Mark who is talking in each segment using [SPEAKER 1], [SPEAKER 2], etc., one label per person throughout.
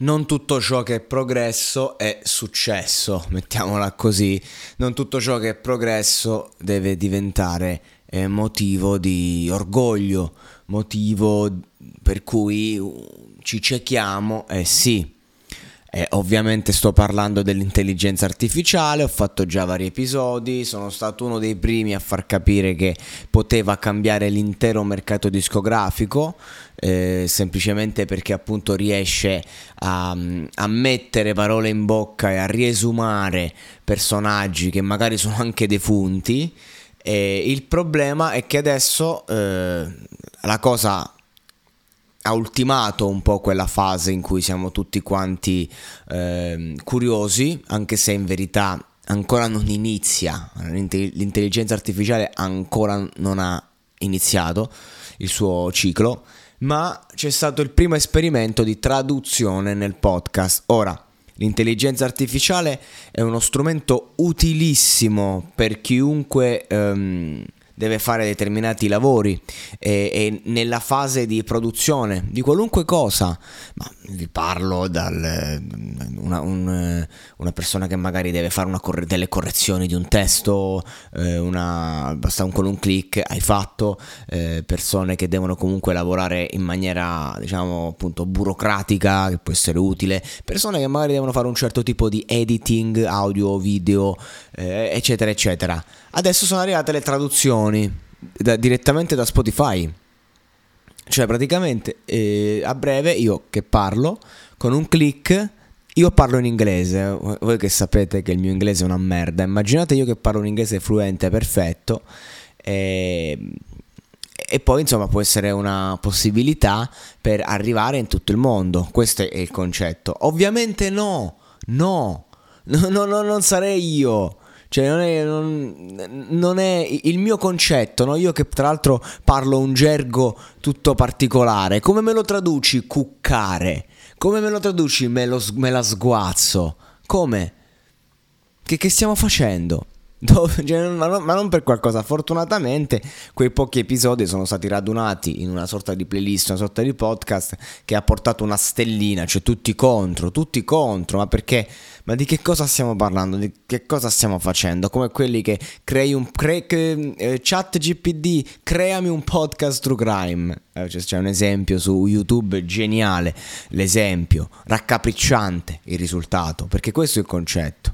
[SPEAKER 1] Non tutto ciò che è progresso è successo, mettiamola così. Non tutto ciò che è progresso deve diventare eh, motivo di orgoglio, motivo per cui ci ciechiamo, eh sì, eh, ovviamente sto parlando dell'intelligenza artificiale, ho fatto già vari episodi, sono stato uno dei primi a far capire che poteva cambiare l'intero mercato discografico, eh, semplicemente perché appunto riesce a, a, mettere parole in bocca e a riesumare personaggi che magari sono anche defunti. Eh, il problema è che adesso eh, la cosa ha ultimato un po' quella fase in cui siamo tutti quanti eh, curiosi, anche se in verità ancora non inizia, l'intelligenza artificiale ancora non ha iniziato il suo ciclo, ma c'è stato il primo esperimento di traduzione nel podcast. Ora, l'intelligenza artificiale è uno strumento utilissimo per chiunque... Um, deve fare determinati lavori e, e, nella fase di produzione di qualunque cosa, ma vi parlo da una, un, una, persona che magari deve fare corre- delle correzioni di un testo, eh, una, basta un, con un click hai fatto, eh, persone che devono comunque lavorare in maniera diciamo appunto burocratica che può essere utile, persone che magari devono fare un certo tipo di editing audio, video, eh, eccetera eccetera. Adesso sono arrivate le traduzioni da, direttamente da Spotify. Cioè praticamente eh, a breve io che parlo con un click io parlo in inglese, voi che sapete che il mio inglese è una merda, immaginate io che parlo un inglese fluente, perfetto, e, e, poi insomma può essere una possibilità per arrivare in tutto il mondo, questo è il concetto. Ovviamente no, no, no, no, no non sarei io, cioè, non è, non, non è il mio concetto, no? Io che tra l'altro parlo un gergo tutto particolare. Come me lo traduci cuccare? Come me lo traduci me, lo, me la sguazzo? Come? Che, che stiamo facendo? Cioè, ma, non, ma, non, per qualcosa, fortunatamente quei pochi episodi sono stati radunati in una sorta di playlist, una sorta di podcast che ha portato una stellina, cioè tutti contro, tutti contro, ma perché? Ma di che cosa stiamo parlando? Di che cosa stiamo facendo? Come quelli che crei un cre, che, eh, chat GPD, creami un podcast true crime. Eh, c'è un esempio su YouTube geniale, l'esempio, raccapricciante il risultato, perché questo è il concetto.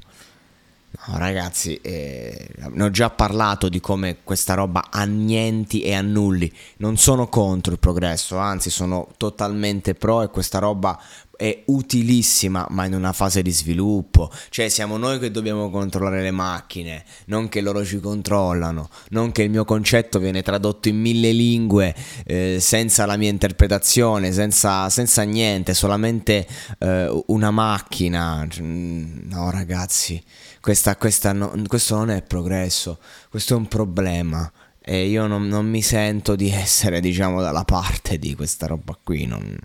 [SPEAKER 1] No, ragazzi, eh, ne ho già parlato di come questa roba annienti e annulli. Non sono contro il progresso, anzi sono totalmente pro e questa roba è utilissima, ma in una fase di sviluppo. Cioè siamo noi che dobbiamo controllare le macchine, non che loro ci controllano, non che il mio concetto viene tradotto in mille lingue eh, senza la mia interpretazione, senza, senza niente, solamente eh, una macchina. No ragazzi questa, questa no, questo non è progresso, questo è un problema e io non, non, mi sento di essere, diciamo, dalla parte di questa roba qui. Non,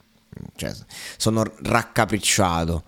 [SPEAKER 1] cioè, sono raccapricciato.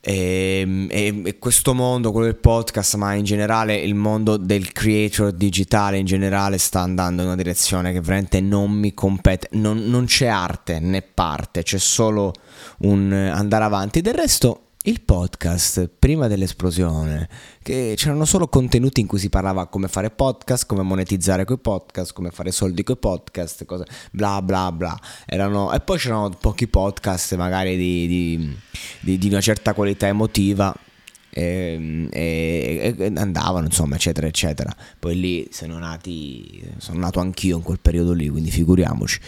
[SPEAKER 1] E, e, e, questo mondo, quello del podcast, ma in generale il mondo del creator digitale in generale sta andando in una direzione che veramente non mi compete. Non, non c'è arte né parte, c'è solo un andare avanti. Del resto il podcast prima dell'esplosione, che c'erano solo contenuti in cui si parlava come fare podcast, come monetizzare quei podcast, come fare soldi coi podcast, cose, bla bla bla. Erano, e poi c'erano pochi podcast magari di, di, di, di una certa qualità emotiva e, e, e, andavano insomma eccetera eccetera. Poi lì sono nati sono nato anch'io in quel periodo lì quindi figuriamoci.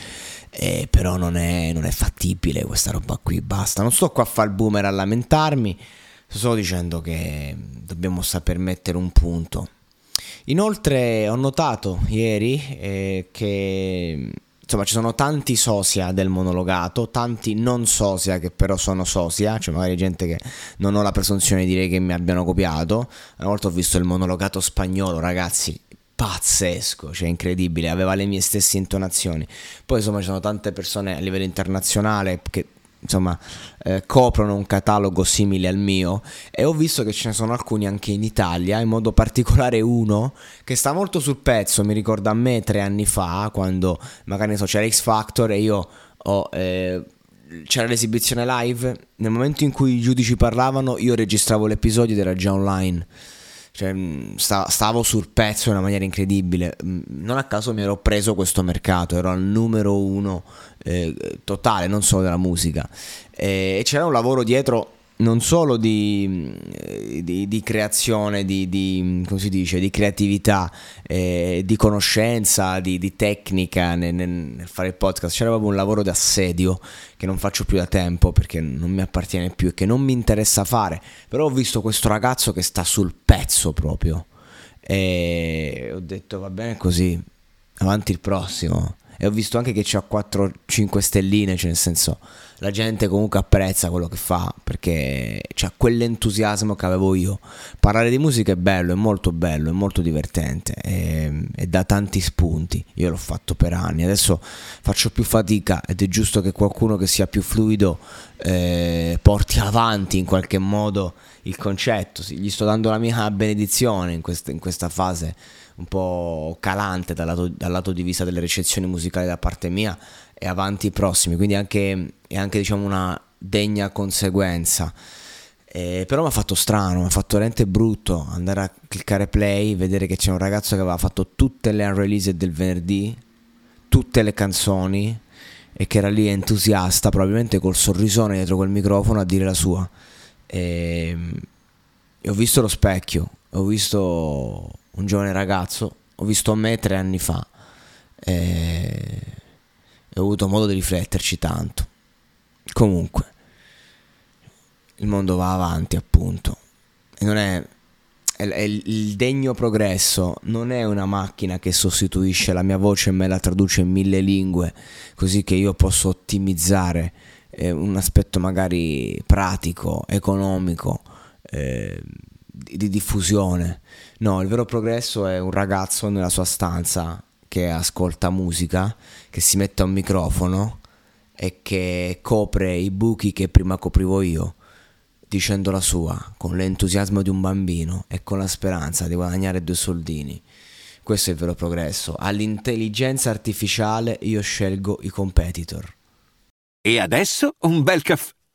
[SPEAKER 1] Eh, però non è, non è fattibile questa roba qui basta. Non sto qua a fare il boomer a lamentarmi sto solo dicendo che dobbiamo saper mettere un punto. Inoltre ho notato ieri eh, che insomma ci sono tanti sosia del monologato, tanti non sosia che però sono sosia, cioè magari gente che non ho la presunzione di dire che mi abbiano copiato. Una volta ho visto il monologato spagnolo, ragazzi, pazzesco, cioè incredibile, aveva le mie stesse intonazioni. Poi insomma ci sono tante persone a livello internazionale che insomma eh, coprono un catalogo simile al mio e ho visto che ce ne sono alcuni anche in Italia, in modo particolare uno che sta molto sul pezzo, mi ricorda a me tre anni fa quando magari so, c'era X Factor e io ho... Eh, c'era l'esibizione live, nel momento in cui i giudici parlavano io registravo l'episodio ed era già online. Cioè, mm, stavo sul pezzo in una maniera incredibile. Mm, non a caso mi ero preso questo mercato, ero al numero uno eh, totale, non solo della musica. E c'era un lavoro dietro non solo di, eh, di, di creazione, di, di, dice, di creatività, eh, di conoscenza, di, tecnica nel, nel, fare il podcast, c'era proprio un lavoro di assedio che non faccio più da tempo perché non mi appartiene più e che non mi interessa fare, però ho visto questo ragazzo che sta sul pezzo proprio. E ho detto va bene così, avanti il prossimo e ho visto anche che c'ha 4-5 stelline, cioè nel senso la gente comunque apprezza quello che fa perché c'ha quell'entusiasmo che avevo io. Parlare di musica è bello, è molto bello, è molto divertente e, e dà tanti spunti. Io l'ho fatto per anni, adesso faccio più fatica ed è giusto che qualcuno che sia più fluido eh, porti avanti in qualche modo il concetto. Gli sto dando la mia benedizione in questa, in questa fase un po' calante dal lato, dal lato, di vista delle recensioni musicali da parte mia e avanti i prossimi, quindi anche, è anche diciamo una degna conseguenza. Eh, però mi ha fatto strano, mi ha fatto veramente brutto andare a cliccare play, vedere che c'è un ragazzo che aveva fatto tutte le unreleased del venerdì, tutte le canzoni e che era lì entusiasta, probabilmente col sorrisone dietro quel microfono a dire la sua. E, e ho visto lo specchio, ho visto un giovane ragazzo, ho visto me tre anni fa e, ho avuto modo di rifletterci tanto. Comunque, il mondo va avanti appunto e non è il degno progresso non è una macchina che sostituisce la mia voce e me la traduce in mille lingue così che io posso ottimizzare eh, un aspetto magari pratico, economico eh, di diffusione. No, il vero progresso è un ragazzo nella sua stanza che ascolta musica, che si mette a un microfono e che copre i buchi che prima coprivo io, dicendo la sua, con l'entusiasmo di un bambino e con la speranza di guadagnare due soldini. Questo è il vero progresso. All'intelligenza artificiale io scelgo i competitor.
[SPEAKER 2] E adesso un bel caffè